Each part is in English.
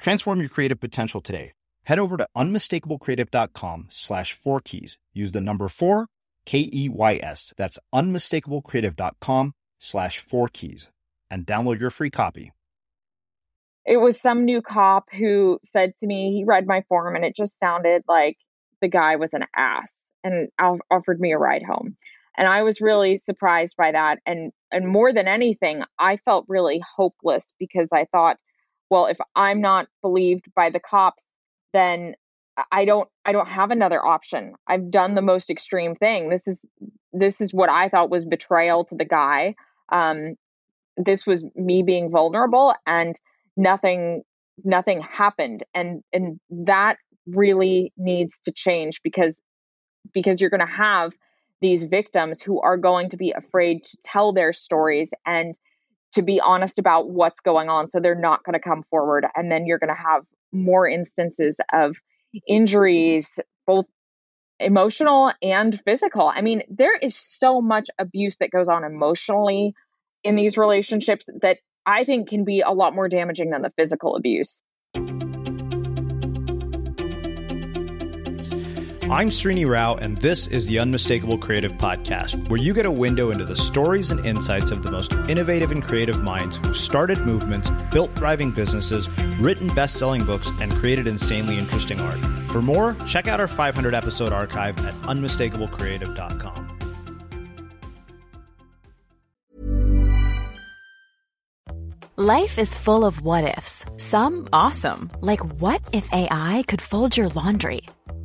Transform your creative potential today. Head over to unmistakablecreative.com slash four keys. Use the number four, K E Y S. That's unmistakablecreative.com slash four keys and download your free copy. It was some new cop who said to me, he read my form and it just sounded like the guy was an ass and offered me a ride home. And I was really surprised by that. And and more than anything, I felt really hopeless because I thought, well, if I'm not believed by the cops, then I don't I don't have another option. I've done the most extreme thing. This is this is what I thought was betrayal to the guy. Um, this was me being vulnerable and nothing nothing happened and and that really needs to change because because you're going to have these victims who are going to be afraid to tell their stories and to be honest about what's going on. So they're not going to come forward. And then you're going to have more instances of injuries, both emotional and physical. I mean, there is so much abuse that goes on emotionally in these relationships that I think can be a lot more damaging than the physical abuse. I'm Srini Rao, and this is the Unmistakable Creative Podcast, where you get a window into the stories and insights of the most innovative and creative minds who've started movements, built thriving businesses, written best selling books, and created insanely interesting art. For more, check out our 500 episode archive at unmistakablecreative.com. Life is full of what ifs, some awesome, like what if AI could fold your laundry?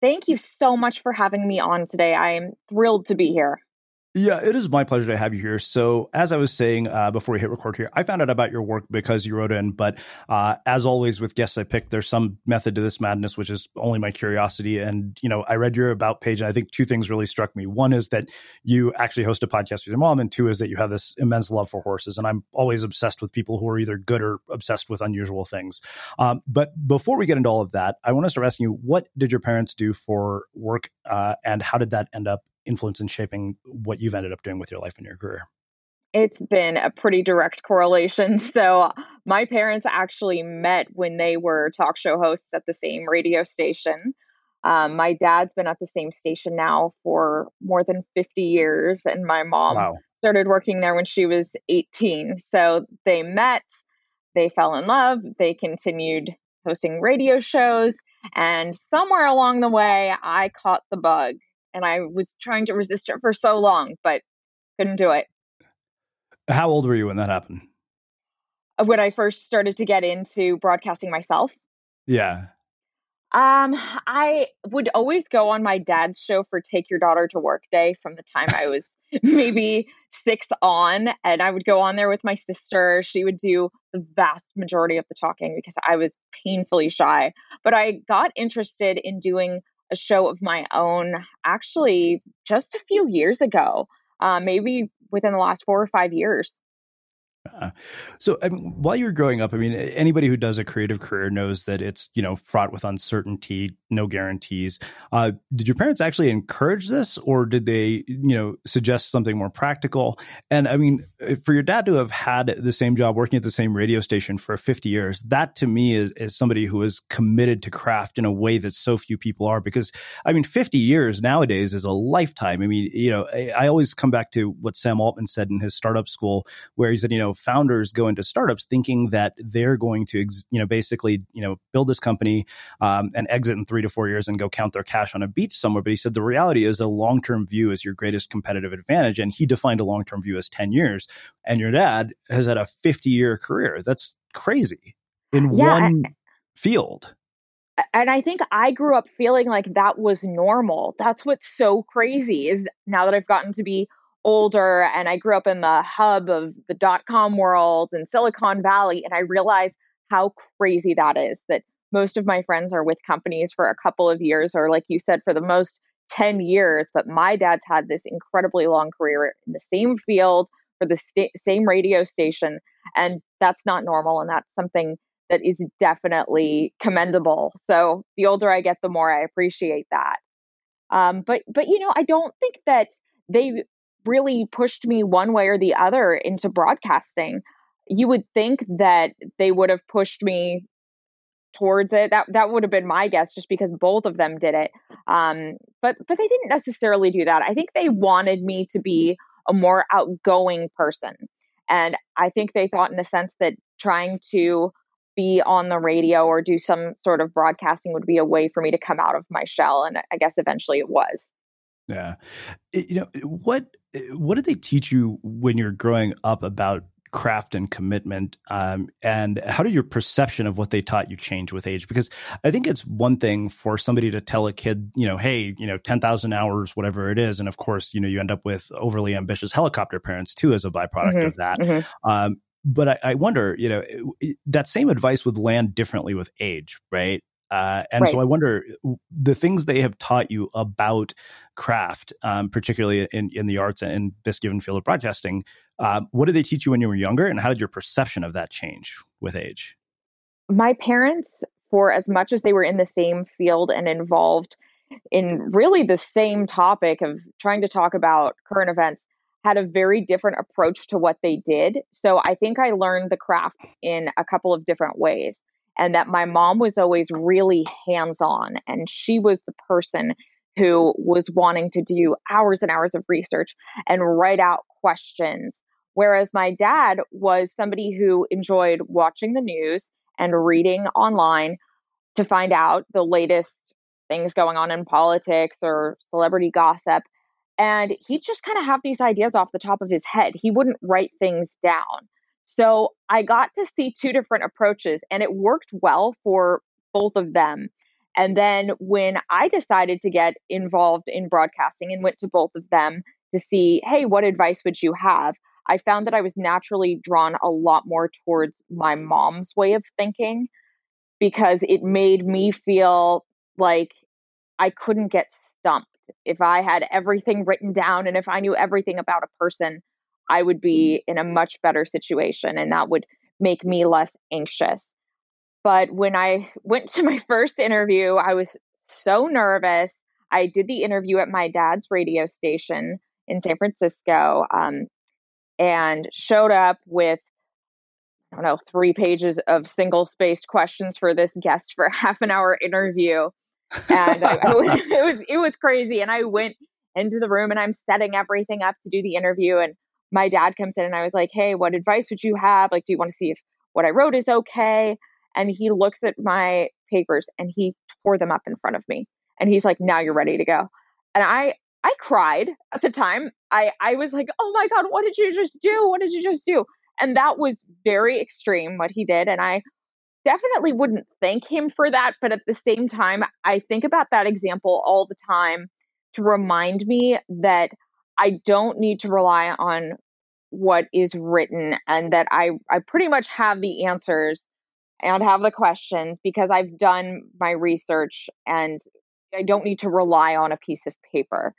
Thank you so much for having me on today. I am thrilled to be here. Yeah, it is my pleasure to have you here. So, as I was saying uh, before we hit record here, I found out about your work because you wrote in. But uh, as always with guests I pick, there's some method to this madness, which is only my curiosity. And you know, I read your about page, and I think two things really struck me. One is that you actually host a podcast with your mom, and two is that you have this immense love for horses. And I'm always obsessed with people who are either good or obsessed with unusual things. Um, but before we get into all of that, I want to start asking you, what did your parents do for work, uh, and how did that end up influence in shaping what you've ended up doing with your life and your career? It's been a pretty direct correlation. So, my parents actually met when they were talk show hosts at the same radio station. Um, my dad's been at the same station now for more than 50 years, and my mom wow. started working there when she was 18. So, they met, they fell in love, they continued hosting radio shows. And somewhere along the way, I caught the bug and I was trying to resist it for so long, but couldn't do it. How old were you when that happened? Uh, when I first started to get into broadcasting myself. Yeah. Um, I would always go on my dad's show for Take Your Daughter to Work Day from the time I was maybe six on, and I would go on there with my sister. She would do the vast majority of the talking because I was painfully shy. But I got interested in doing a show of my own actually just a few years ago, uh, maybe within the last four or five years. Uh, so, I mean, while you were growing up, I mean, anybody who does a creative career knows that it's you know fraught with uncertainty, no guarantees. Uh, did your parents actually encourage this, or did they you know suggest something more practical? And I mean, for your dad to have had the same job, working at the same radio station for fifty years, that to me is, is somebody who is committed to craft in a way that so few people are. Because I mean, fifty years nowadays is a lifetime. I mean, you know, I, I always come back to what Sam Altman said in his startup school, where he said, you know know founders go into startups thinking that they're going to you know basically you know build this company um, and exit in three to four years and go count their cash on a beach somewhere. But he said the reality is a long-term view is your greatest competitive advantage. And he defined a long-term view as 10 years. And your dad has had a 50 year career. That's crazy in yeah, one I, field. And I think I grew up feeling like that was normal. That's what's so crazy is now that I've gotten to be older and I grew up in the hub of the dot com world and Silicon Valley. And I realized how crazy that is that most of my friends are with companies for a couple of years, or like you said, for the most 10 years. But my dad's had this incredibly long career in the same field for the same radio station. And that's not normal. And that's something that is definitely commendable. So the older I get, the more I appreciate that. Um, but but you know, I don't think that they really pushed me one way or the other into broadcasting. You would think that they would have pushed me towards it. That that would have been my guess, just because both of them did it. Um, but but they didn't necessarily do that. I think they wanted me to be a more outgoing person, and I think they thought, in a sense, that trying to be on the radio or do some sort of broadcasting would be a way for me to come out of my shell. And I guess eventually it was. Yeah. You know, what what did they teach you when you're growing up about craft and commitment? Um, and how did your perception of what they taught you change with age? Because I think it's one thing for somebody to tell a kid, you know, hey, you know, 10,000 hours, whatever it is. And of course, you know, you end up with overly ambitious helicopter parents too as a byproduct mm-hmm, of that. Mm-hmm. Um, but I, I, wonder, you know, that same advice would land differently with age, right? Uh, and right. so I wonder the things they have taught you about craft, um, particularly in, in the arts and in this given field of broadcasting. Uh, what did they teach you when you were younger, and how did your perception of that change with age? My parents, for as much as they were in the same field and involved in really the same topic of trying to talk about current events, had a very different approach to what they did. So I think I learned the craft in a couple of different ways and that my mom was always really hands on and she was the person who was wanting to do hours and hours of research and write out questions whereas my dad was somebody who enjoyed watching the news and reading online to find out the latest things going on in politics or celebrity gossip and he'd just kind of have these ideas off the top of his head. He wouldn't write things down so I got to see two different approaches and it worked well for both of them. And then when I decided to get involved in broadcasting and went to both of them to see, hey, what advice would you have? I found that I was naturally drawn a lot more towards my mom's way of thinking because it made me feel like I couldn't get stumped. If I had everything written down and if I knew everything about a person, I would be mm-hmm. in a much better situation and that would make me less anxious. But when I went to my first interview, I was so nervous. I did the interview at my dad's radio station in San Francisco um, and showed up with, I don't know, three pages of single spaced questions for this guest for a half an hour interview. And I, I it was it was crazy. And I went into the room and I'm setting everything up to do the interview. And my dad comes in and I was like, hey, what advice would you have? Like, do you want to see if what I wrote is okay? And he looks at my papers and he tore them up in front of me. And he's like, now you're ready to go. And I, I cried at the time. I, I was like, oh my God, what did you just do? What did you just do? And that was very extreme what he did. And I definitely wouldn't thank him for that. But at the same time, I think about that example all the time to remind me that I don't need to rely on what is written and that I, I pretty much have the answers and have the questions because I've done my research and I don't need to rely on a piece of paper.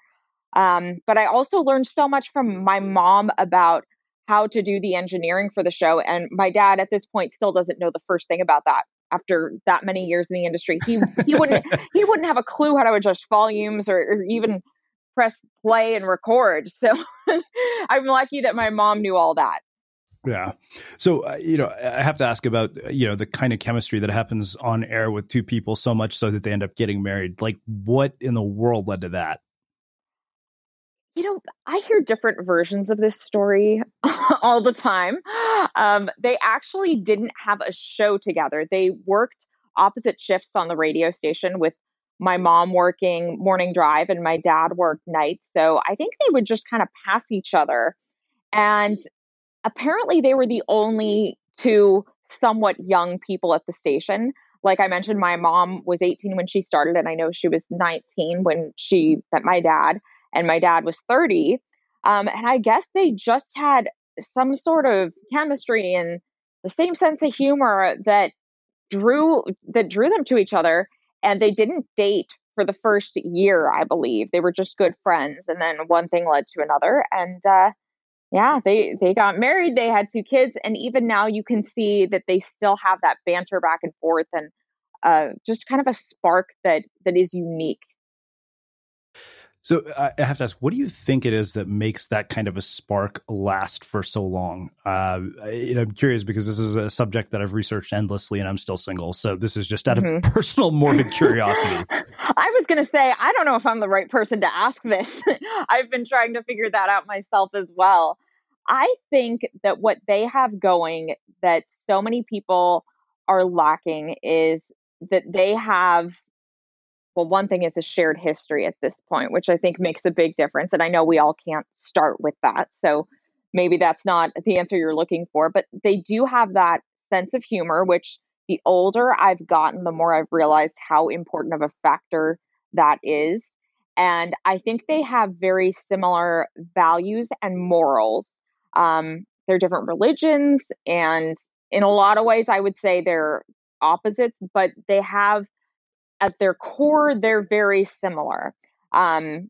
Um, but I also learned so much from my mom about how to do the engineering for the show. And my dad at this point still doesn't know the first thing about that after that many years in the industry. He he wouldn't he wouldn't have a clue how to adjust volumes or, or even press play and record. So I'm lucky that my mom knew all that. Yeah. So, uh, you know, I have to ask about, uh, you know, the kind of chemistry that happens on air with two people so much so that they end up getting married. Like, what in the world led to that? You know, I hear different versions of this story all the time. Um, they actually didn't have a show together. They worked opposite shifts on the radio station with my mom working morning drive and my dad worked nights. So I think they would just kind of pass each other. And apparently they were the only two somewhat young people at the station. Like I mentioned, my mom was 18 when she started, and I know she was 19 when she met my dad, and my dad was 30. Um, and I guess they just had some sort of chemistry and the same sense of humor that drew that drew them to each other and they didn't date for the first year, I believe. They were just good friends, and then one thing led to another, and uh, yeah, they they got married. They had two kids, and even now you can see that they still have that banter back and forth, and uh, just kind of a spark that that is unique. So I have to ask, what do you think it is that makes that kind of a spark last for so long? Uh, know, I'm curious because this is a subject that I've researched endlessly, and I'm still single. So this is just out of mm-hmm. personal morbid curiosity. I was going to say, I don't know if I'm the right person to ask this. I've been trying to figure that out myself as well. I think that what they have going that so many people are lacking is that they have well, one thing is a shared history at this point, which I think makes a big difference. And I know we all can't start with that. So maybe that's not the answer you're looking for, but they do have that sense of humor, which the older I've gotten, the more I've realized how important of a factor that is. And I think they have very similar values and morals. Um, they're different religions, and in a lot of ways, I would say they're opposites, but they have at their core, they're very similar. Um,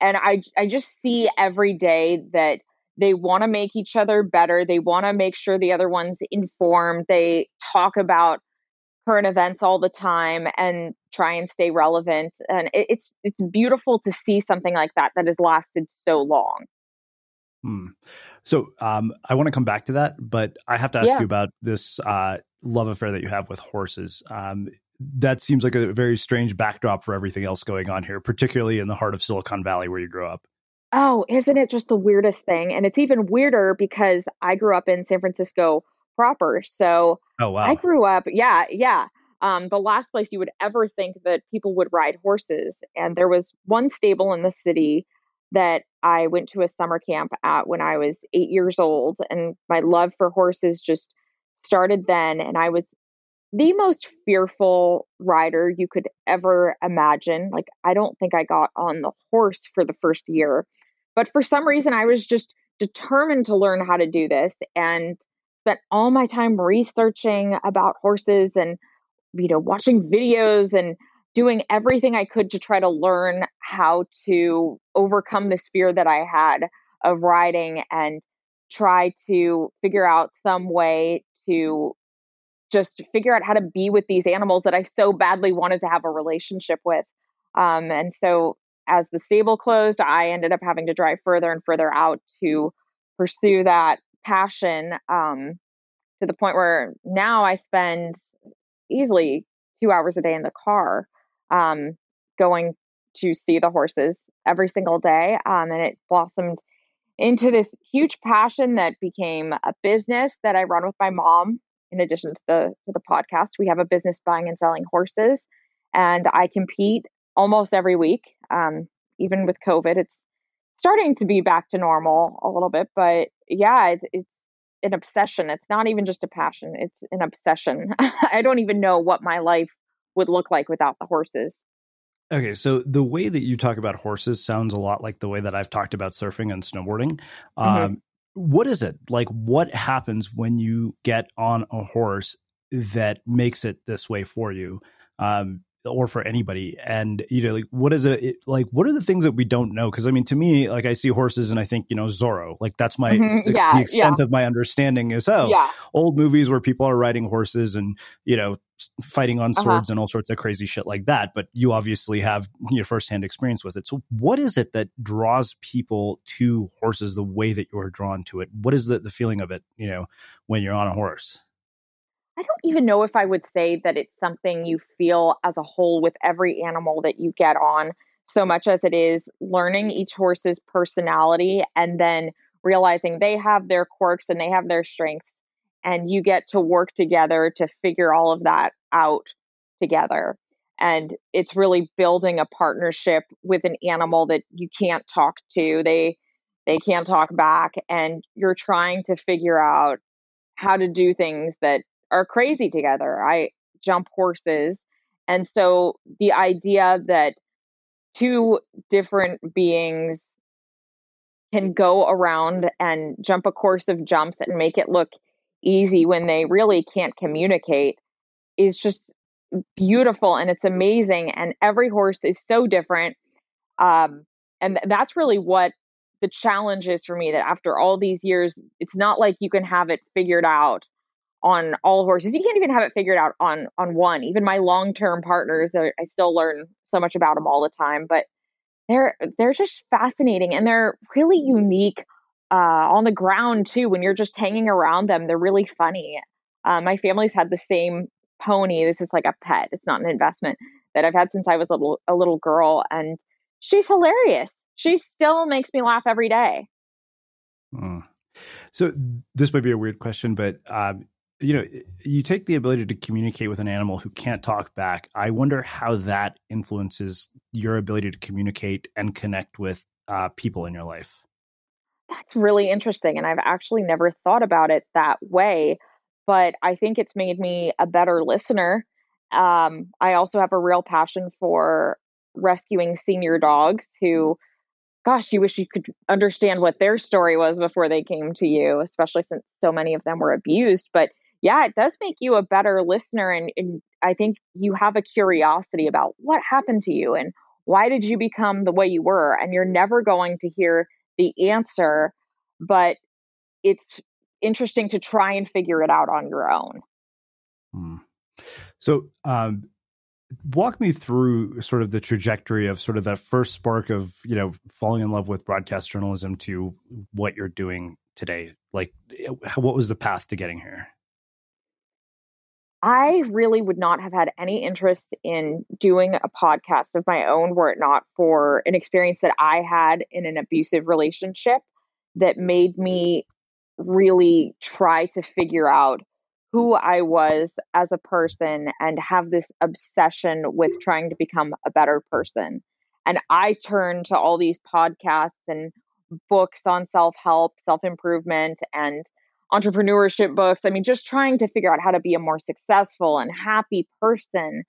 and I, I just see every day that they want to make each other better. They want to make sure the other one's informed. They talk about current events all the time and try and stay relevant. And it, it's it's beautiful to see something like that that has lasted so long. Hmm. So um, I want to come back to that, but I have to ask Yeah. you about this uh, love affair that you have with horses. Um, that seems like a very strange backdrop for everything else going on here, particularly in the heart of Silicon Valley where you grew up. Oh, isn't it just the weirdest thing? And it's even weirder because I grew up in San Francisco proper. So Oh wow! I grew up, yeah, yeah. Um, the last place you would ever think that people would ride horses. And there was one stable in the city that I went to a summer camp at when I was eight years old. And my love for horses just started then. And I was the most fearful rider you could ever imagine. Like, I don't think I got on the horse for the first year. But for some reason, I was just determined to learn how to do this and spent all my time researching about horses and you know watching videos and doing everything I could to try to learn how to overcome this fear that I had of riding and try to figure out some way to just figure out how to be with these animals that I so badly wanted to have a relationship with. Um, and so as the stable closed, I ended up having to drive further and further out to pursue that passion um, to the point where now I spend easily two hours a day in the car um, going to see the horses every single day. Um, and it blossomed into this huge passion that became a business that I run with my mom. In addition to the to the podcast, we have a business buying and selling horses, and I compete almost every week. Um, even with COVID, it's starting to be back to normal a little bit, but yeah, it's, it's an obsession. It's not even just a passion; it's an obsession. I don't even know what my life would look like without the horses. Okay, so the way that you talk about horses sounds a lot like the way that I've talked about surfing and snowboarding. Um, what is it like? What happens when you get on a horse that makes it this way for you, um, or for anybody? And you know, like, what is it, it like? What are the things that we don't know? Because I mean, to me, like I see horses and I think you know Zorro. Like that's my Mhm, ex- yeah, the extent of my understanding is oh, yeah, old movies where people are riding horses and you know fighting on Uh-huh. swords and all sorts of crazy shit like that but you obviously have your firsthand experience with it so what is it that draws people to horses the way that you're drawn to it what is the, the feeling of it you know when you're on a horse I don't even know if I would say that it's something you feel as a whole with every animal that you get on, so much as it is learning each horse's personality and then realizing they have their quirks and they have their strengths. And you get to work together to figure all of that out together. And it's really building a partnership with an animal that you can't talk to. They they can't talk back and you're trying to figure out how to do things that are crazy together. I jump horses. And so the idea that two different beings can go around and jump a course of jumps and make it look easy when they really can't communicate is just beautiful and it's amazing. And every horse is so different. Um, and that's really what the challenge is for me that after all these years, it's not like you can have it figured out on all horses. You can't even have it figured out on on one. Even my long term partners, are, I still learn so much about them all the time. But they're they're just fascinating and they're really unique uh, on the ground too. When you're just hanging around them, they're really funny. Uh, my family's had the same pony. This is like a pet. It's not an investment that I've had since I was a little a little girl, and she's hilarious. She still makes me laugh every day. Mm. so this might be a weird question but um, you know you take the ability to communicate with an animal who can't talk back i wonder how that influences your ability to communicate and connect with uh, people in your life that's really interesting. And I've actually never thought about it that way. But I think it's made me a better listener. Um, I also have a real passion for rescuing senior dogs who, gosh, you wish you could understand what their story was before they came to you, especially since so many of them were abused. But yeah, it does make you a better listener. And, and I think you have a curiosity about what happened to you and why did you become the way you were. And you're never going to hear the answer, but it's interesting to try and figure it out on your own. Hmm. So, um, walk me through sort of the trajectory of sort of that first spark of you know falling in love with broadcast journalism to what you're doing today like what was the path to getting here I really would not have had any interest in doing a podcast of my own were it not for an experience that I had in an abusive relationship that made me really try to figure out who I was as a person and have this obsession with trying to become a better person. And I turned to all these podcasts and books on self help, self improvement, and entrepreneurship books. I mean, just trying to figure out how to be a more successful and happy person.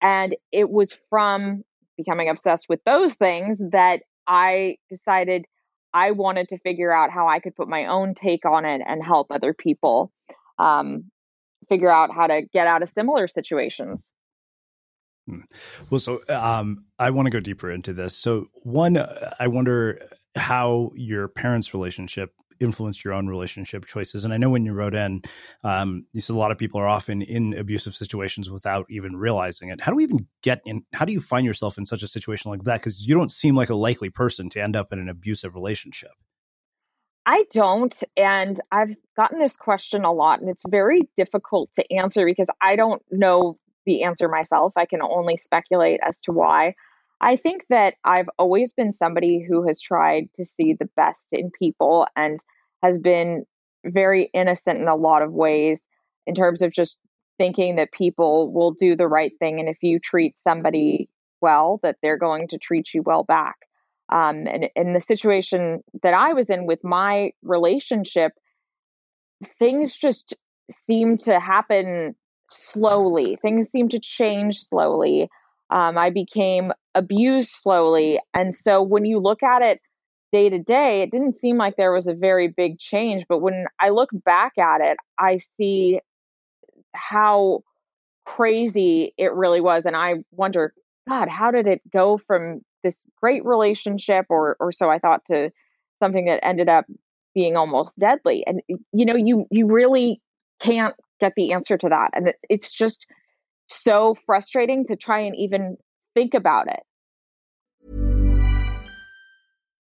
And it was from becoming obsessed with those things that I decided I wanted to figure out how I could put my own take on it and help other people um, figure out how to get out of similar situations. Hmm. Well, so um, I want to go deeper into this. So, one, I wonder how your parents' relationship influenced your own relationship choices. And I know when you wrote in, um, you said a lot of people are often in abusive situations without even realizing it. How do we even get in? How do you find yourself in such a situation like that? Because you don't seem like a likely person to end up in an abusive relationship. I don't. And I've gotten this question a lot, and it's very difficult to answer because I don't know the answer myself. I can only speculate as to why. I think that I've always been somebody who has tried to see the best in people and has been very innocent in a lot of ways in terms of just thinking that people will do the right thing and if you treat somebody well that they're going to treat you well back. Um, and in the situation that i was in with my relationship things just seem to happen slowly. Things seem to change slowly. Um, i became abused slowly. And so when you look at it day to day, it didn't seem like there was a very big change. But when I look back at it, I see how crazy it really was. And I wonder, God, how did it go from this great relationship, or or so I thought, to something that ended up being almost deadly? And you know, you you really can't get the answer to that, and it, it's just so frustrating to try and even think about it.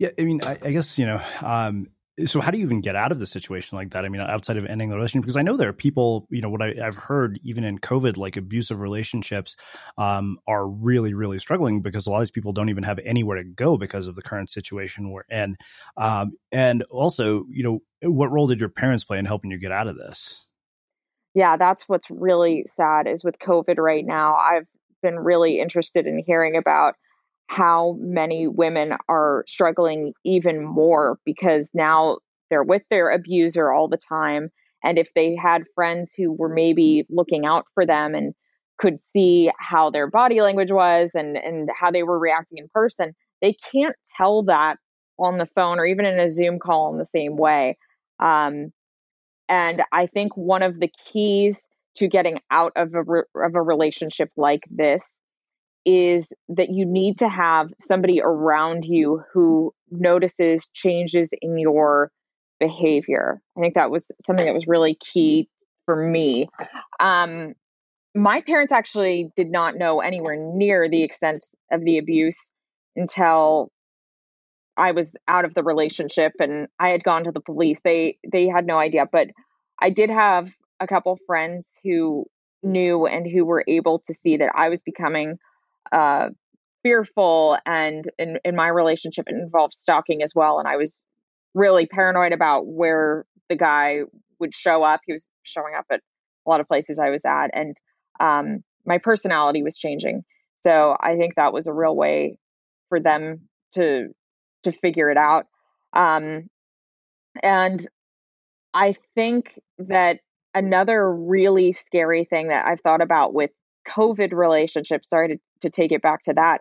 Yeah, I mean, I, I guess you know. Um, so, how do you even get out of the situation like that? I mean, outside of ending the relationship, because I know there are people, you know, what I, have heard even in COVID, like abusive relationships, um, are really, really struggling because a lot of these people don't even have anywhere to go because of the current situation we're in. Um, and also, you know, what role did your parents play in helping you get out of this? Yeah, that's what's really sad is with COVID right now. I've been really interested in hearing about how many women are struggling even more because now they're with their abuser all the time. And if they had friends who were maybe looking out for them and could see how their body language was and, and how they were reacting in person, they can't tell that on the phone or even in a Zoom call in the same way. Um, and I think one of the keys to getting out of a, re- of a relationship like this is that you need to have somebody around you who notices changes in your behavior. I think that was something that was really key for me. Um, my parents actually did not know anywhere near the extent of the abuse until I was out of the relationship and I had gone to the police. They they had no idea, but I did have a couple friends who knew and who were able to see that I was becoming uh, fearful and in, in my relationship it involved stalking as well and i was really paranoid about where the guy would show up. He was showing up at a lot of places i was at and um, my personality was changing. So i think that was a real way for them to to figure it out. Um, and i think that another really scary thing that i've thought about with covid relationships sorry to to take it back to that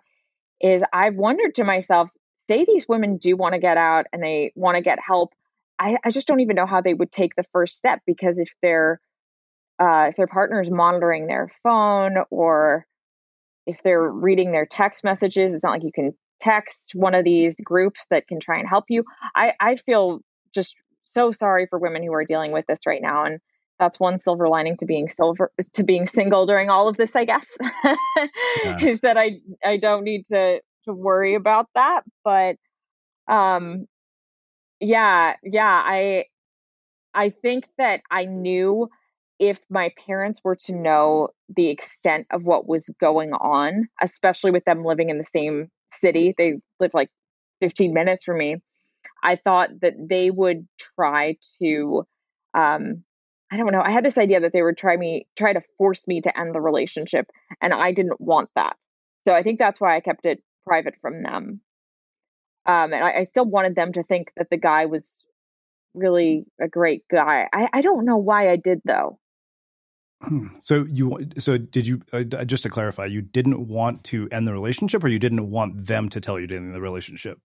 is I've wondered to myself, say these women do want to get out and they want to get help. I, I just don't even know how they would take the first step because if their uh, if their partner is monitoring their phone or if they're reading their text messages, it's not like you can text one of these groups that can try and help you. I, I feel just so sorry for women who are dealing with this right now. And that's one silver lining to being silver to being single during all of this i guess yeah. is that i i don't need to to worry about that but um yeah yeah i i think that i knew if my parents were to know the extent of what was going on especially with them living in the same city they live like 15 minutes from me i thought that they would try to um I don't know. I had this idea that they would try me try to force me to end the relationship and I didn't want that. So I think that's why I kept it private from them. Um, and I, I still wanted them to think that the guy was really a great guy. I, I don't know why I did though. Hmm. So you so did you uh, just to clarify you didn't want to end the relationship or you didn't want them to tell you to end the relationship?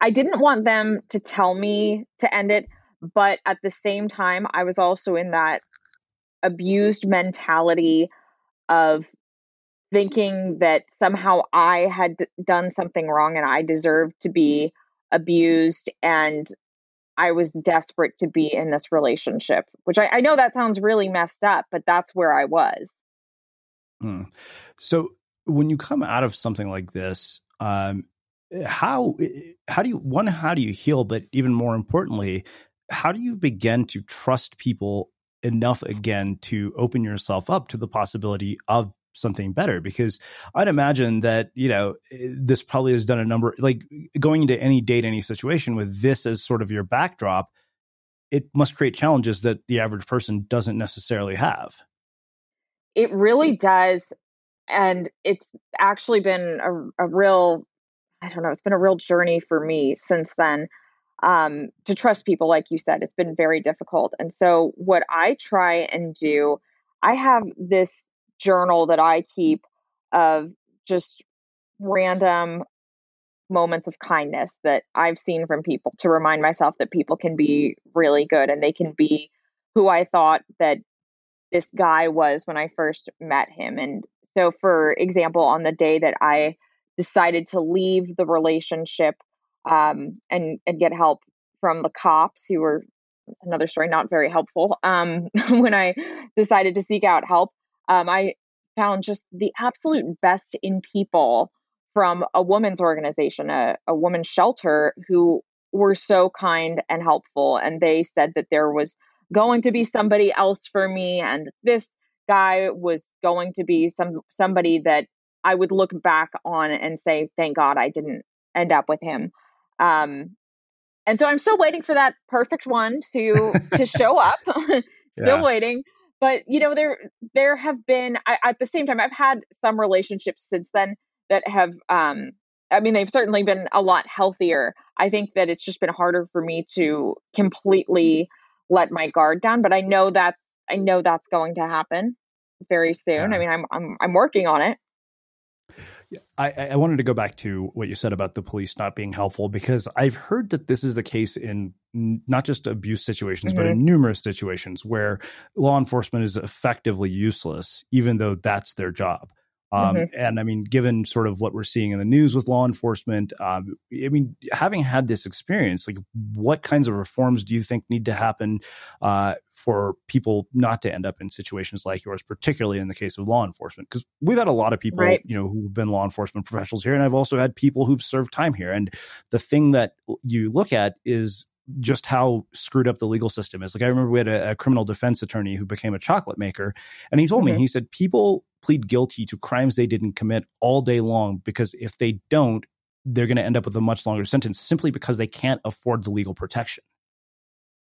I didn't want them to tell me to end it. But at the same time, I was also in that abused mentality of thinking that somehow I had d- done something wrong and I deserved to be abused. And I was desperate to be in this relationship, which I, I know that sounds really messed up, but that's where I was. Hmm. So when you come out of something like this, um, how how do you one how do you heal? But even more importantly, how do you begin to trust people enough again to open yourself up to the possibility of something better? Because i'd imagine that you know eh, this probably has done a number like going into any date any situation with this as sort of your backdrop it must create challenges that the average person doesn't necessarily have. It really does and it's actually been a, a real i don't know it's been a real journey for me since then um, to trust people like you said it's been very difficult and so what i try and do i have this journal that I keep of just random moments of kindness that I've seen from people to remind myself that people can be really good and they can be who I thought that this guy was when I first met him. And so, for example, on the day that I decided to leave the relationship um, and and get help from the cops who were another story not very helpful um, when I decided to seek out help um, I found just the absolute best in people from a woman's organization, a, a woman's shelter, who were so kind and helpful. And they said that there was going to be somebody else for me, and this guy was going to be some somebody that I would look back on and say, "Thank God I didn't end up with him." Um, and so I'm still waiting for that perfect one to to show up. still yeah. waiting but you know there there have been I, at the same time i've had some relationships since then that have um i mean they've certainly been a lot healthier i think that it's just been harder for me to completely let my guard down but i know that's i know that's going to happen very soon yeah. i mean i'm i'm i'm working on it I, I, wanted to go back to what you said about the police not being helpful because I've heard that this is the case in not just abuse situations, mm-hmm. but in mm-hmm. numerous situations where law enforcement is effectively useless, even though that's their job. Um, mm-hmm. And I mean, given sort of what we're seeing in the news with law enforcement, um, I mean, having had this experience, like what kinds of reforms do you think need to happen uh, for people not to end up in situations like yours, particularly in the case of law enforcement? Because we've had a lot of people, right. you know, who've been law enforcement professionals here, and I've also had people who've served time here. And the thing that you look at is just how screwed up the legal system is. Like I remember we had a, a criminal defense attorney who became a chocolate maker, and he told mm-hmm. me he said people plead guilty to crimes they didn't commit all day long because if they don't, they're going to end up with a much longer sentence simply because they can't afford the legal protection.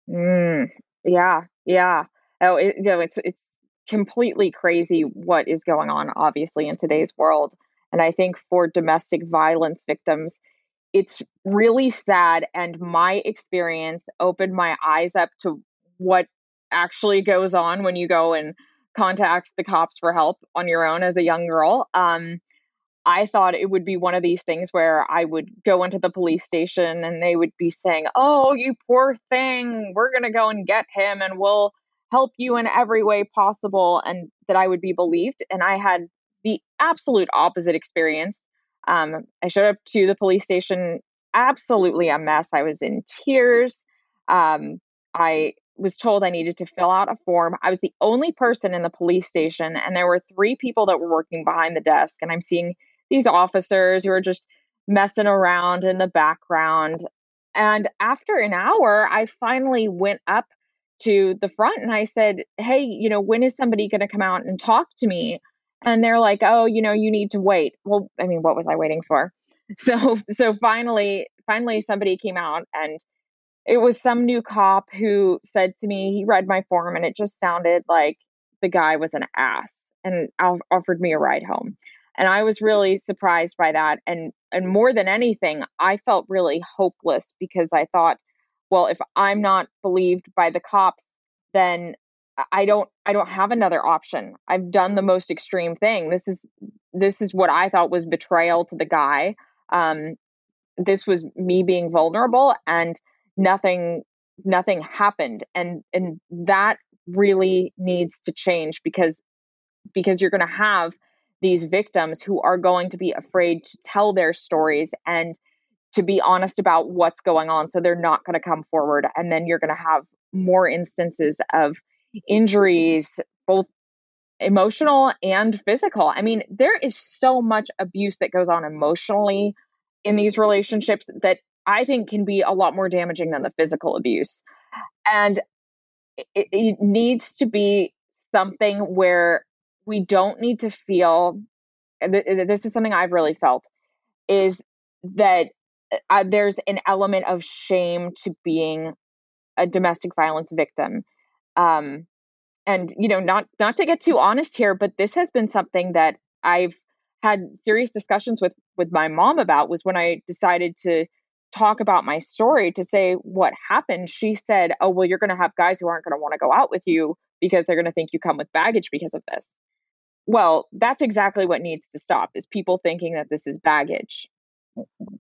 Mm, yeah, yeah. Oh, it, you know, it's it's completely crazy what is going on, obviously, in today's world. And I think for domestic violence victims, it's really sad and my experience opened my eyes up to what actually goes on when you go and contact the cops for help on your own as a young girl um, i thought it would be one of these things where i would go into the police station and they would be saying oh you poor thing we're going to go and get him and we'll help you in every way possible and that i would be believed and i had the absolute opposite experience um, I showed up to the police station absolutely a mess. I was in tears. Um, I was told I needed to fill out a form. I was the only person in the police station, and there were three people that were working behind the desk. And I'm seeing these officers who are just messing around in the background. And after an hour, I finally went up to the front and I said, Hey, you know, when is somebody going to come out and talk to me? and they're like oh you know you need to wait well i mean what was i waiting for so so finally finally somebody came out and it was some new cop who said to me he read my form and it just sounded like the guy was an ass and offered me a ride home and i was really surprised by that and and more than anything i felt really hopeless because i thought well if i'm not believed by the cops then I don't I don't have another option. I've done the most extreme thing. This is this is what I thought was betrayal to the guy. Um this was me being vulnerable and nothing nothing happened and and that really needs to change because because you're going to have these victims who are going to be afraid to tell their stories and to be honest about what's going on. So they're not going to come forward. And then you're going to have more instances of injuries, both emotional and physical. I mean, there is so much abuse that goes on emotionally in these relationships that I think can be a lot more damaging than the physical abuse. And it, it needs to be something where we don't need to feel this is something I've really felt is that uh, there's an element of shame to being a domestic violence victim. Um, and you know, not not to get too honest here, but this has been something that I've had serious discussions with with my mom about. Was when I decided to talk about my story to say what happened. She said, "Oh, well, you're going to have guys who aren't going to want to go out with you because they're going to think you come with baggage because of this." Well, that's exactly what needs to stop is people thinking that this is baggage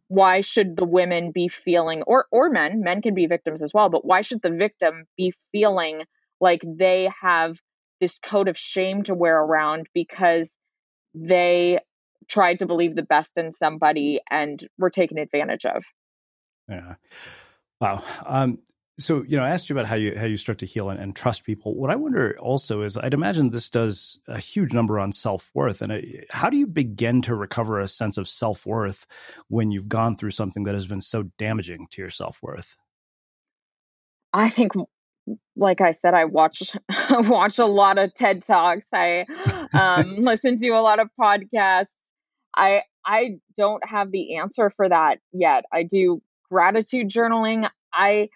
why should the women be feeling or or men men can be victims as well but why should the victim be feeling like they have this coat of shame to wear around because they tried to believe the best in somebody and were taken advantage of yeah. Wow. Um so you know i asked you about how you how you start to heal and, and trust people. What i wonder also is i'd imagine this does a huge number on self-worth and it, how do you begin to recover a sense of self-worth when you've gone through something that has been so damaging to your self-worth? I think like i said i watch watch a lot of ted talks. I um, listen to a lot of podcasts. I i don't have the answer for that yet. I do gratitude journaling i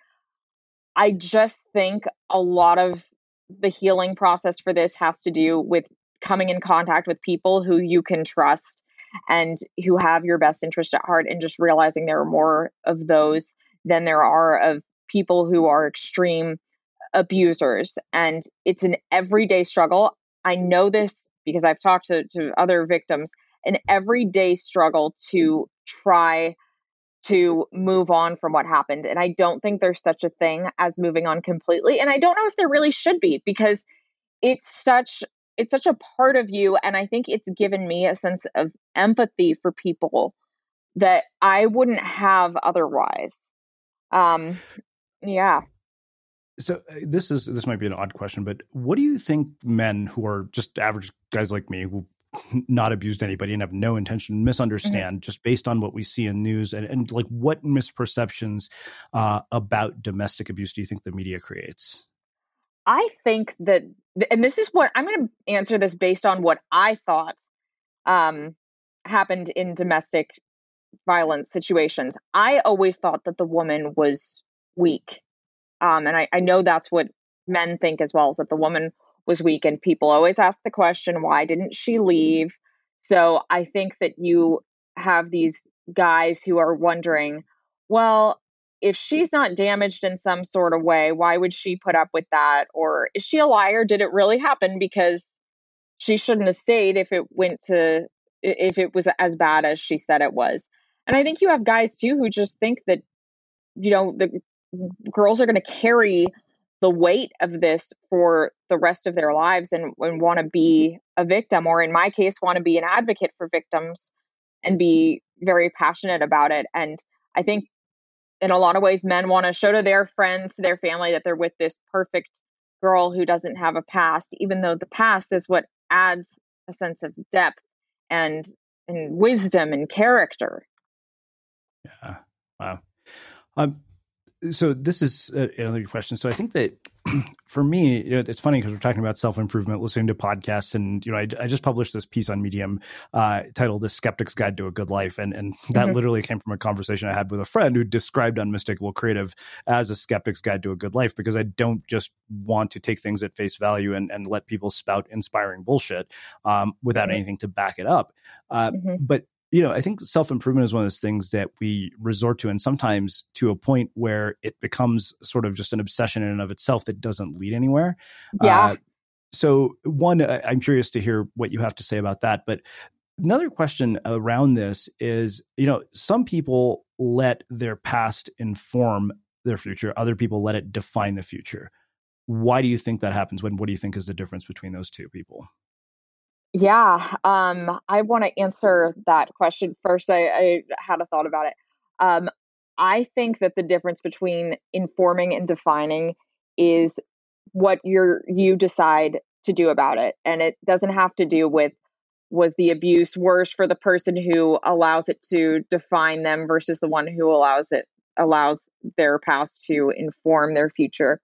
I just think a lot of the healing process for this has to do with coming in contact with people who you can trust and who have your best interest at heart and just realizing there are more of those than there are of people who are extreme abusers. And it's an everyday struggle. I know this because i've talked to, to other victims. An everyday struggle to try to move on from what happened. And I don't think there's such a thing as moving on completely. And I don't know if there really should be because it's such it's such a part of you and I think it's given me a sense of empathy for people that I wouldn't have otherwise. Um yeah. So uh, this is this might be an odd question, but what do you think men who are just average guys like me who not abused anybody and have no intention to misunderstand mm-hmm. just based on what we see in news and, and like what misperceptions uh, about domestic abuse do you think the media creates i think that and this is what i'm going to answer this based on what i thought um, happened in domestic violence situations i always thought that the woman was weak um, and I, I know that's what men think as well is that the woman was weak and people always ask the question why didn't she leave? So i think that you have these guys who are wondering well if she's not damaged in some sort of way why would she put up with that? Or is she a liar? Did it really happen? Because she shouldn't have stayed if it went to if it was as bad as she said it was. And i think you have guys too who just think that you know the girls are going to carry the weight of this for the rest of their lives and, and want to be a victim, or in my case, want to be an advocate for victims and be very passionate about it. And I think in a lot of ways, men want to show to their friends, their family, that they're with this perfect girl who doesn't have a past, even though the past is what adds a sense of depth and and wisdom and character. Yeah. Wow. Um, so this is another question. So I think that for me, you know, it's funny because we're talking about self improvement, listening to podcasts, and you know, I, I, just published this piece on Medium uh, titled "The Skeptic's Guide to a Good Life," and and that mm-hmm. literally came from a conversation I had with a friend who described Unmistakable Creative as a skeptic's guide to a good life because I don't just want to take things at face value and and let people spout inspiring bullshit um, without mm-hmm. anything to back it up. Uh, mm-hmm. But you know, I think self improvement is one of those things that we resort to, and sometimes to a point where it becomes sort of just an obsession in and of itself that doesn't lead anywhere. Yeah. Uh, so, one, I'm curious to hear what you have to say about that. But another question around this is, you know, some people let their past inform their future, other people let it define the future. Why do you think that happens? When what do you think is the difference between those two people? Yeah, um, I want to answer that question first. I, I, had a thought about it. Um, I think that the difference between informing and defining is what you're you decide to do about it, and it doesn't have to do with was the abuse worse for the person who allows it to define them versus the one who allows it allows their past to inform their future.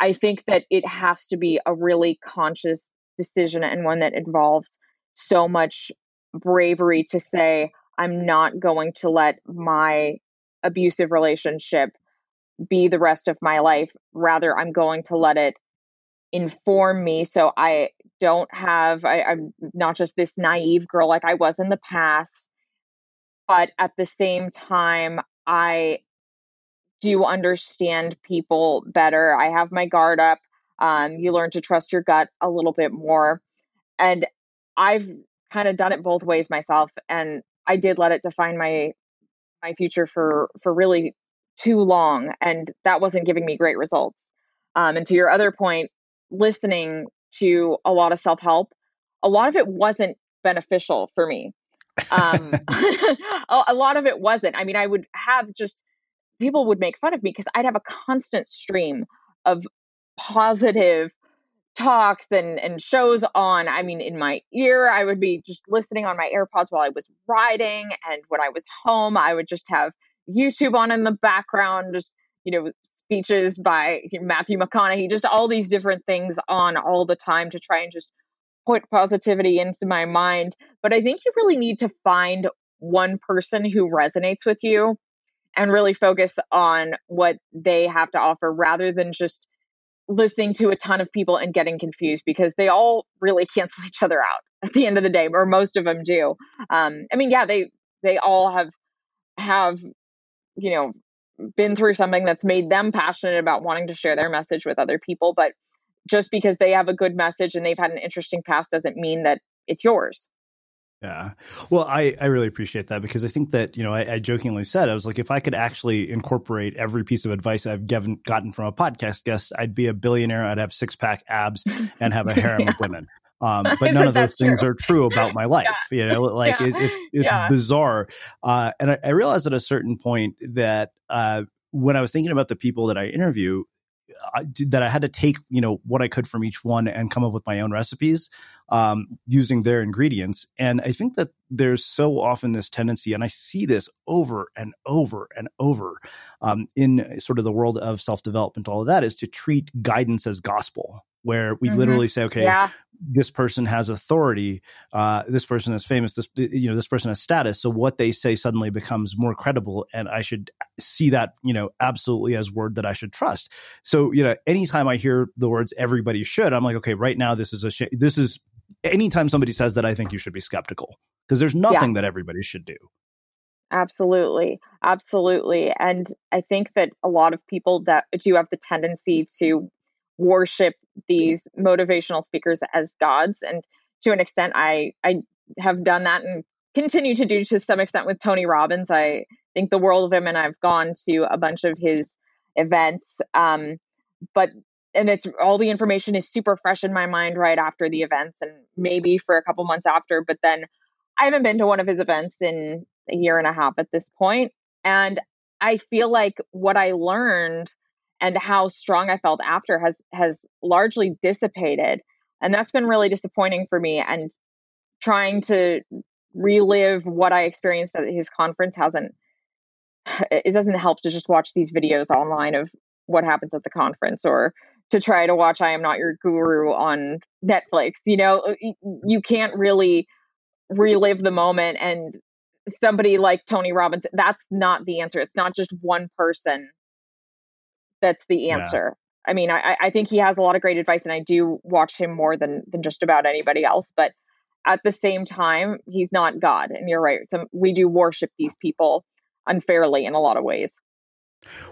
I think that it has to be a really conscious decision and one that involves so much bravery to say, I'm not going to let my abusive relationship be the rest of my life. Rather, I'm going to let it inform me so I don't have, I, I'm not just this naive girl like I was in the past, but at the same time, I do understand people better. I have my guard up. Um, you learn to trust your gut a little bit more. And I've kind of done it both ways myself. And I did let it define my my future for for really too long. And that wasn't giving me great results. Um, and to your other point, listening to a lot of self help, a lot of it wasn't beneficial for me. Um, a lot of it wasn't. I mean, I would have just people would make fun of me because I'd have a constant stream of positive talks and and shows on i mean in my ear i would be just listening on my airpods while i was riding and when i was home i would just have youtube on in the background just you know speeches by matthew mcconaughey just all these different things on all the time to try and just put positivity into my mind. But i think you really need to find one person who resonates with you and really focus on what they have to offer rather than just listening to a ton of people and getting confused because they all really cancel each other out at the end of the day or most of them do. Um, i mean yeah they they all have have you know been through something that's made them passionate about wanting to share their message with other people but just because they have a good message and they've had an interesting past doesn't mean that it's yours yeah. Well, I, I really appreciate that because I think that, you know, I, I, jokingly said, I was like, if I could actually incorporate every piece of advice I've given, gotten from a podcast guest, I'd be a billionaire. I'd have six pack abs and have a harem yeah. of women. Um, but none of those things true? are true about my life. Yeah. You know, like yeah. it, it's, it's bizarre. Uh, and I, I, realized at a certain point that, uh, when I was thinking about the people that I interview, that I had to take, you know, what I could from each one and come up with my own recipes um, using their ingredients. And I think that there's so often this tendency, and I see this over and over and over um, in sort of the world of self development, all of that is to treat guidance as gospel where we mm-hmm. literally say, okay, yeah. this person has authority, uh, this person is famous, this you know, this person has status. So what they say suddenly becomes more credible, and I should see that you know absolutely as word that I should trust. So you know, anytime I hear the words "everybody should," I'm like, okay, right now this is a sh- this is anytime somebody says that, I think you should be skeptical because there's nothing yeah. that everybody should do. Absolutely. Absolutely. And I think that a lot of people that do have the tendency to worship these motivational speakers as gods. And to an extent i i have done that and continue to do to some extent with tony robbins. I think the world of him and i've gone to a bunch of his events um, but and it's all the information is super fresh in my mind right after the events and maybe for a couple months after but then i haven't been to one of his events in a year and a half at this point. And i feel like what i learned and how strong I felt after has has largely dissipated. And that's been really disappointing for me. And trying to relive what I experienced at his conference hasn't it doesn't help to just watch these videos online of what happens at the conference or to try to watch I am not your guru on Netflix. You know, uh, you can't really relive the moment and somebody like Tony Robbins that's not the answer. It's not just one person that's the answer. Yeah. I mean, I, I think he has a lot of great advice, and I do watch him more than than just about anybody else. But at the same time, he's not God, and you're right. So we do worship these people unfairly in a lot of ways.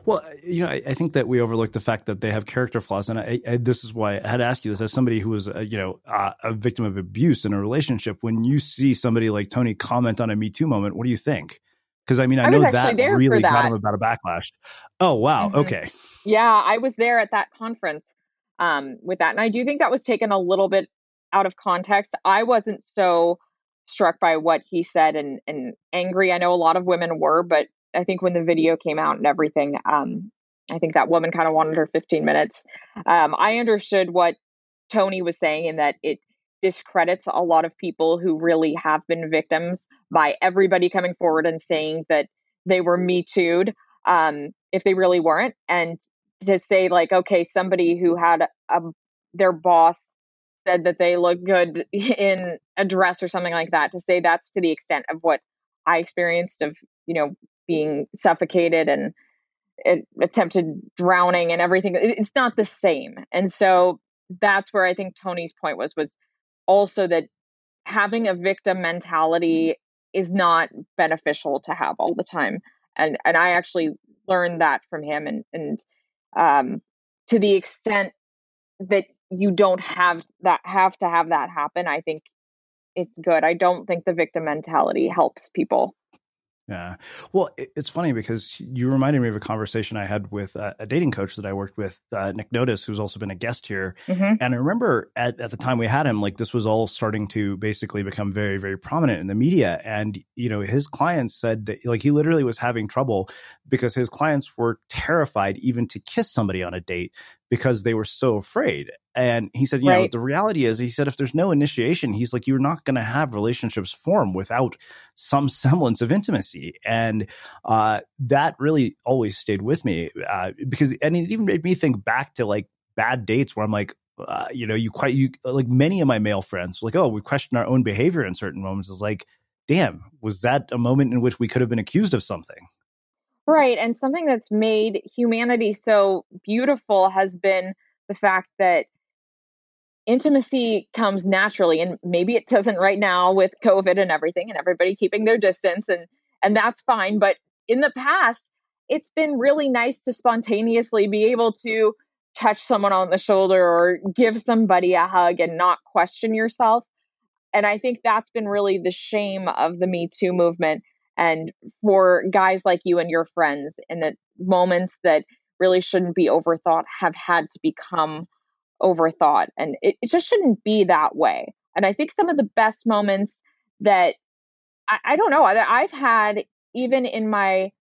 Well, you know, I, I, think that we overlook the fact that they have character flaws, and I, I, this is why I had to ask you this as somebody who was, uh, you know, uh, a victim of abuse in a relationship. When you see somebody like Tony comment on a Me Too moment, what do you think? Because I mean, I, I know that really that. got him about a backlash. Oh wow, mm-hmm. okay. Yeah, I was there at that conference um, with that, and I do think that was taken a little bit out of context. I wasn't so struck by what he said and and angry. I know a lot of women were, but I think when the video came out and everything, um, I think that woman kind of wanted her 15 minutes. Um, I understood what Tony was saying in that it discredits a lot of people who really have been victims by everybody coming forward and saying that they were me too'd um, if they really weren't. And to say like, okay, somebody who had a, their boss said that they look good in a dress or something like that, to say that's to the extent of what I experienced of, you know, being suffocated and it, attempted drowning and everything. It's not the same. And so that's where I think Tony's point was was also that having a victim mentality is not beneficial to have all the time. And and I actually learned that from him and and um to the extent that you don't have that have to have that happen, I think it's good. I don't think the victim mentality helps people. Yeah. Well, it's funny because you reminded me of a conversation I had with a, a dating coach that I worked with, uh, Nick Notas, who's also been a guest here. Mm-hmm. And I remember at, at the time we had him, like this was all starting to basically become very, very prominent in the media. And, you know, his clients said that, like, he literally was having trouble because his clients were terrified even to kiss somebody on a date because they were so afraid. And he said, you right. know, the reality is, he said, if there's no initiation, he's like, you're not going to have relationships form without some semblance of intimacy. And uh, that really always stayed with me uh, because, and it even made me think back to like bad dates where I'm like, uh, you know, you quite, you like many of my male friends, like, oh, we question our own behavior in certain moments. Is like, damn, was that a moment in which we could have been accused of something? Right. And something that's made humanity so beautiful has been the fact that intimacy comes naturally and maybe it doesn't right now with covid and everything and everybody keeping their distance and and that's fine but in the past it's been really nice to spontaneously be able to touch someone on the shoulder or give somebody a hug and not question yourself and i think that's been really the shame of the me too movement and for guys like you and your friends in the moments that really shouldn't be overthought have had to become overthought. And it, it just shouldn't be that way. And I think some of the best moments that I, I don't know, that I've had even in my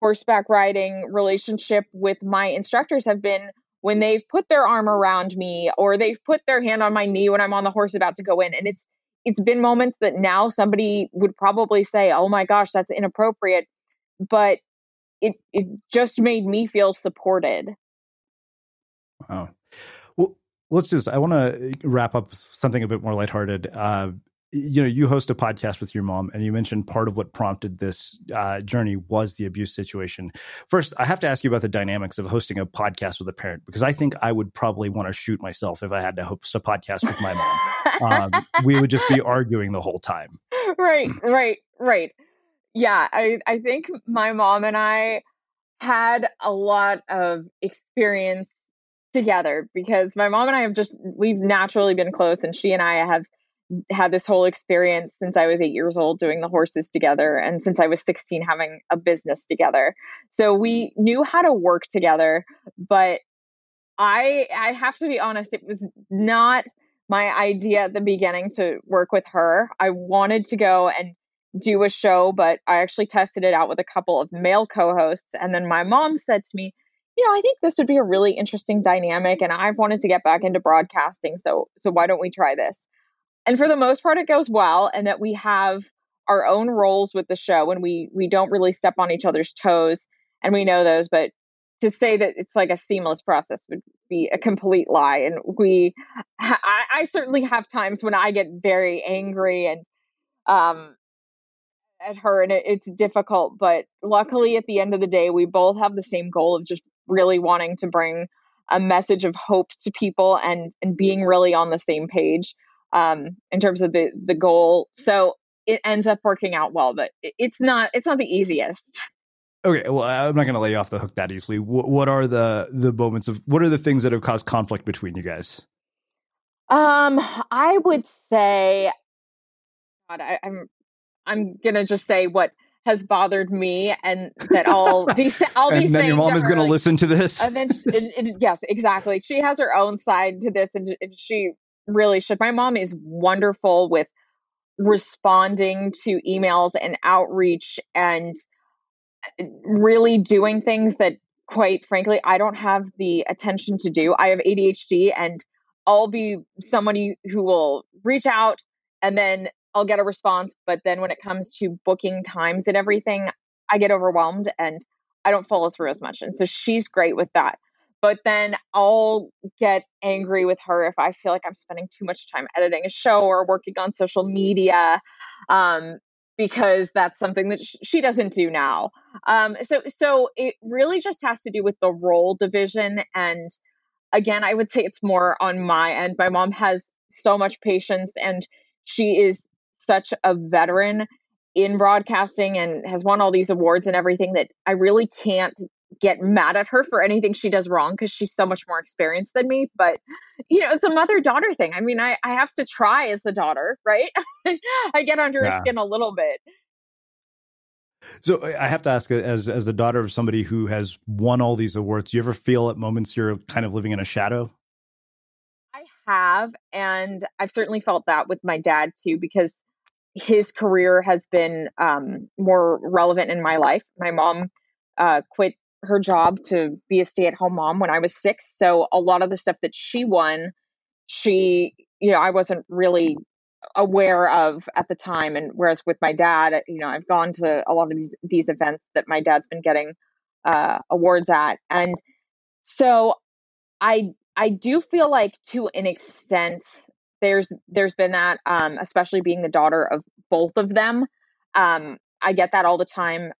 horseback riding relationship with my instructors have been when they've put their arm around me or they've put their hand on my knee when I'm on the horse about to go in. And it's it's been moments that now somebody would probably say, "Oh my gosh, that's inappropriate," but it it just made me feel supported. Wow let's just i want to wrap up something a bit more lighthearted. Uh, you know you host a podcast with your mom and you mentioned part of what prompted this uh, journey was the abuse situation. First i have to ask you about the dynamics of hosting a podcast with a parent because i think i would probably want to shoot myself if i had to host a podcast with my mom. Um, we would just be arguing the whole time. Right right right. Yeah i i think my mom and i had a lot of experience together because my mom and I have just we've naturally been close and she and I have had this whole experience since I was 8 years old doing the horses together and since I was 16 having a business together. So we mm-hmm. knew how to work together, but I I have to be honest it was not my idea at the beginning to work with her. I wanted to go and do a show, but I actually tested it out with a couple of male co-hosts and then my mom said to me, you know, I think this would be a really interesting dynamic and I've wanted to get back into broadcasting. So so why don't we try this? And for the most part it goes well and that we have our own roles with the show and we we don't really step on each other's toes and we know those but to say that it's like a seamless process would be a complete lie and we I, I certainly have times when I get very angry and um at her and it, it's difficult but luckily at the end of the day we both have the same goal of just really wanting to bring a message of hope to people and and being really on the same page um, in terms of the the goal. So it ends up working out well, but it's not it's not the easiest. Okay, well, I'm not going to lay you off the hook that easily. What, what are the the moments of what are the things that have caused conflict between you guys? Um, I would say, God, I, I'm I'm gonna just say what has bothered me and that I'll be I'll be and then your mom is going to listen to this. And then yes, exactly. She has her own side to this, and, and she really should. My mom is wonderful with responding to emails and outreach and uh, really doing things that quite frankly I don't have the attention to do. I have ADHD and I'll be somebody who will reach out and then I'll get a response, but then when it comes to booking times and everything, I get overwhelmed and I don't follow through as much. And so she's great with that. But then I'll get angry with her if I feel like I'm spending too much time editing a show or working on social media. Um, because that's something that she doesn't do now. Um, so so it really just has to do with the role division. And again, I would say it's more on my end. My mom has so much patience, and she is such a veteran in broadcasting and has won all these awards and everything that I really can't get mad at her for anything she does wrong because she's so much more experienced than me. But you know, it's a mother daughter thing. I mean, I, I have to try as the daughter, right? I get under yeah. her skin a little bit. So I have to ask, as as the daughter of somebody who has won all these awards, do you ever feel at moments you're kind of living in a shadow? I have, and I've certainly felt that with my dad too, because his career has been um, more relevant in my life. My mom uh, quit her job to be a stay at home mom when I was six. So a lot of the stuff that she won, she, you know, I wasn't really aware of at the time. And whereas with my dad, you know, I've gone to a lot of these, these events that my dad's been getting uh, awards at. And so I, I do feel like to an extent there's, there's been that, um, especially being the daughter of both of them. Um, I get that all the time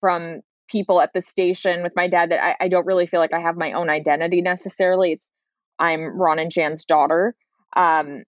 from people at the station with my dad that I, I don't really feel like I have my own identity necessarily. It's I'm Ron and Jan's daughter. Um,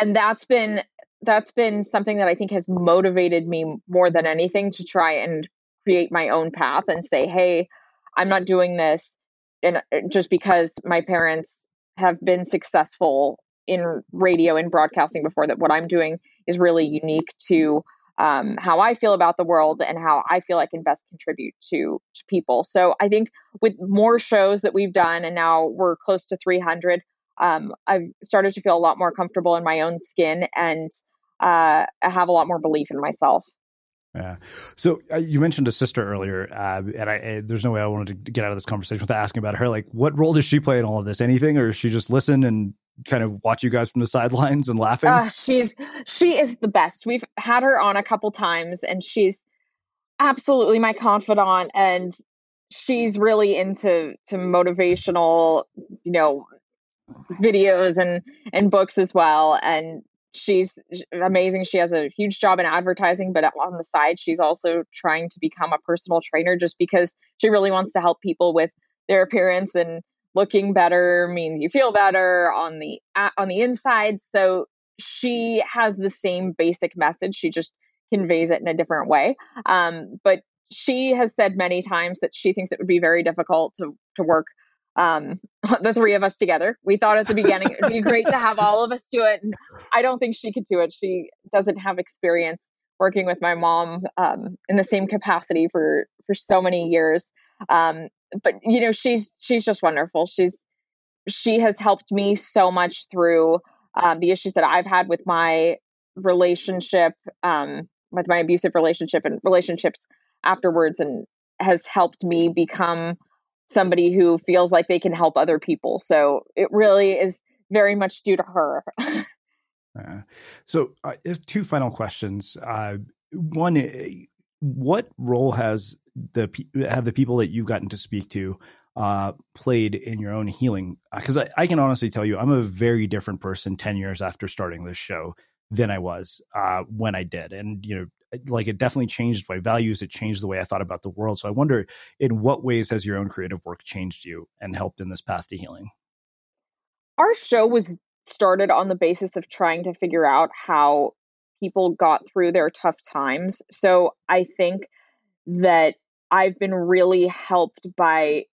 and that's been that's been something that I think has motivated me more than anything to try and create my own path and say, hey, I'm not doing this and uh, just because my parents have been successful in radio and broadcasting before that what I'm doing is really unique to um, how I feel about the world and how I feel I can best contribute to, to people. So I think with more shows that we've done, and now we're close to 300, um, I've started to feel a lot more comfortable in my own skin and uh, I have a lot more belief in myself. Yeah. So uh, you mentioned a sister earlier, uh, and I, I, there's no way I wanted to get out of this conversation without asking about her. Like, what role does she play in all of this? Anything, or she just listen and kind of watch you guys from the sidelines and laughing? Uh, she's she is the best. We've had her on a couple times, and she's absolutely my confidant, and she's really into to motivational, you know, videos and and books as well. And she's amazing. She has a huge job in advertising, but on the side, she's also trying to become a personal trainer just because she really wants to help people with their appearance and looking better means you feel better on the on the inside so she has the same basic message she just conveys it in a different way um, but she has said many times that she thinks it would be very difficult to to work um, the three of us together. We thought at the beginning it would be great to have all of us do it, and I don't think she could do it. She doesn't have experience working with my mom um, in the same capacity for for so many years. Um, but you know, she's she's just wonderful. She's she has helped me so much through um, the issues that I've had with my relationship, um, with my abusive relationship and relationships afterwards, and has helped me become somebody who feels like they can help other people. So it really is very much due to her. uh, so, uh, two final questions. Uh, one, eh, what role has the have the people that you've gotten to speak to uh, played in your own healing? Because I, I, can honestly tell you, I'm a very different person ten years after starting this show than I was uh, when I did, and you know, like it definitely changed my values. It changed the way I thought about the world. So I wonder, in what ways has your own creative work changed you and helped in this path to healing? Our show was started on the basis of trying to figure out how people got through their tough times. So I think that I've been really helped by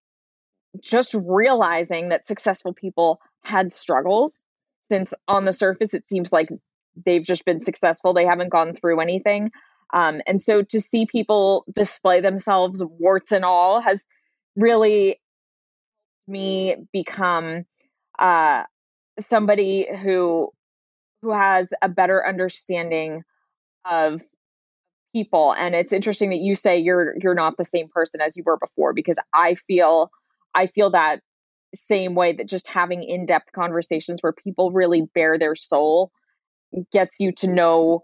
just realizing that successful people had struggles since on the surface it seems like they've just been successful they haven't gone through anything um, and so to see people display themselves warts and all has really me become uh, somebody who who has a better understanding of people and it's interesting that you say you're you're not the same person as you were before because I feel I feel that same way that just having in-depth conversations where people really bare their soul gets you to know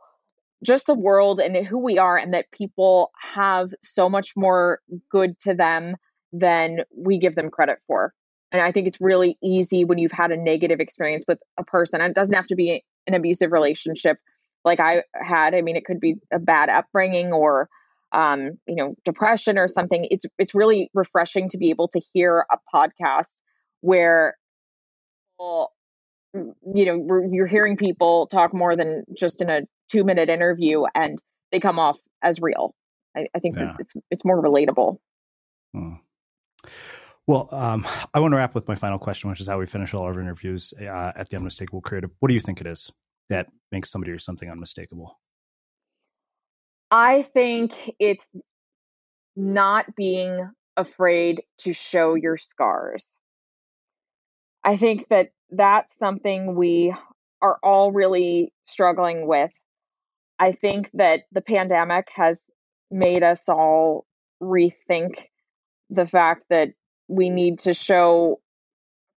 just the world and who we are and that people have so much more good to them than we give them credit for. And I think it's really easy when you've had a negative experience with a person. And it doesn't have to be an abusive relationship like I had. I mean, it could be a bad upbringing or um, you know, depression or something. It's it's really refreshing to be able to hear a podcast where people, you know, you're hearing people talk more than just in a two minute interview and they come off as real. I, I think yeah. it's it's more relatable. Hmm. Well, um, I want to wrap with my final question, which is how we finish all our interviews uh, at the Unmistakable Creative. What do you think it is that makes somebody or something unmistakable? I think it's not being afraid to show your scars. I think that that's something we are all really struggling with. I think that the pandemic has made us all rethink the fact that we need to show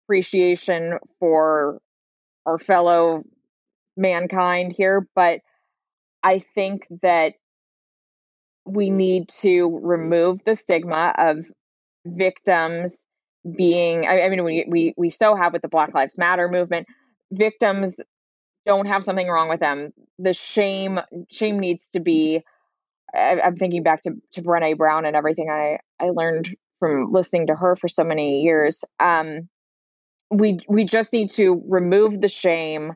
appreciation for our fellow mankind here, but I think that we need to remove the stigma of victims being I, I mean we, we we so have with the Black Lives Matter movement, victims don't have something wrong with them. The shame shame needs to be I, am thinking back to, to Brene Brown and everything I, I learned from listening to her for so many years. Um, we we just need to remove the shame.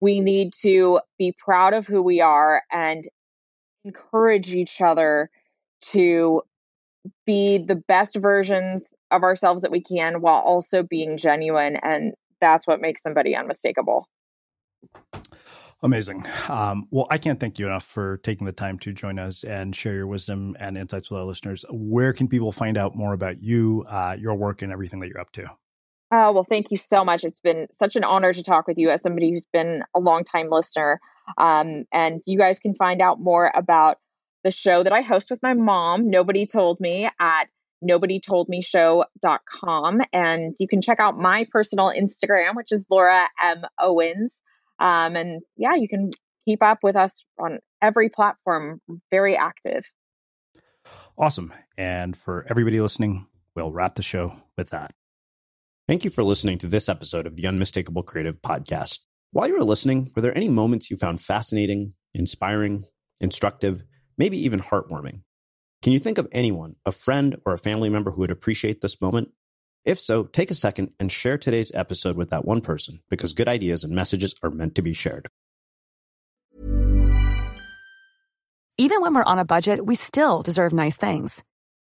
We need to be proud of who we are and encourage each other to be the best versions of ourselves that we can while also being genuine and that's what makes somebody unmistakable. Amazing. Um, well, I can't thank you enough for taking the time to join us and share your wisdom and insights with our listeners. Where can people find out more about you, uh, your work, and everything that you're up to? Oh, well, thank you so much. It's been such an honor to talk with you as somebody who's been a long-time listener. Um, and you guys can find out more about the show that I host with my mom, Nobody Told Me, at nobodytoldmeshow.com. And you can check out my personal Instagram, which is Laura M. Owens. Um, and yeah, you can keep up with us on every platform, very active. Awesome. And for everybody listening, we'll wrap the show with that. Thank you for listening to this episode of the Unmistakable Creative Podcast. While you were listening, were there any moments you found fascinating, inspiring, instructive, maybe even heartwarming? Can you think of anyone, a friend or a family member who would appreciate this moment? If so, take a second and share today's episode with that one person because good ideas and messages are meant to be shared. Even when we're on a budget, we still deserve nice things.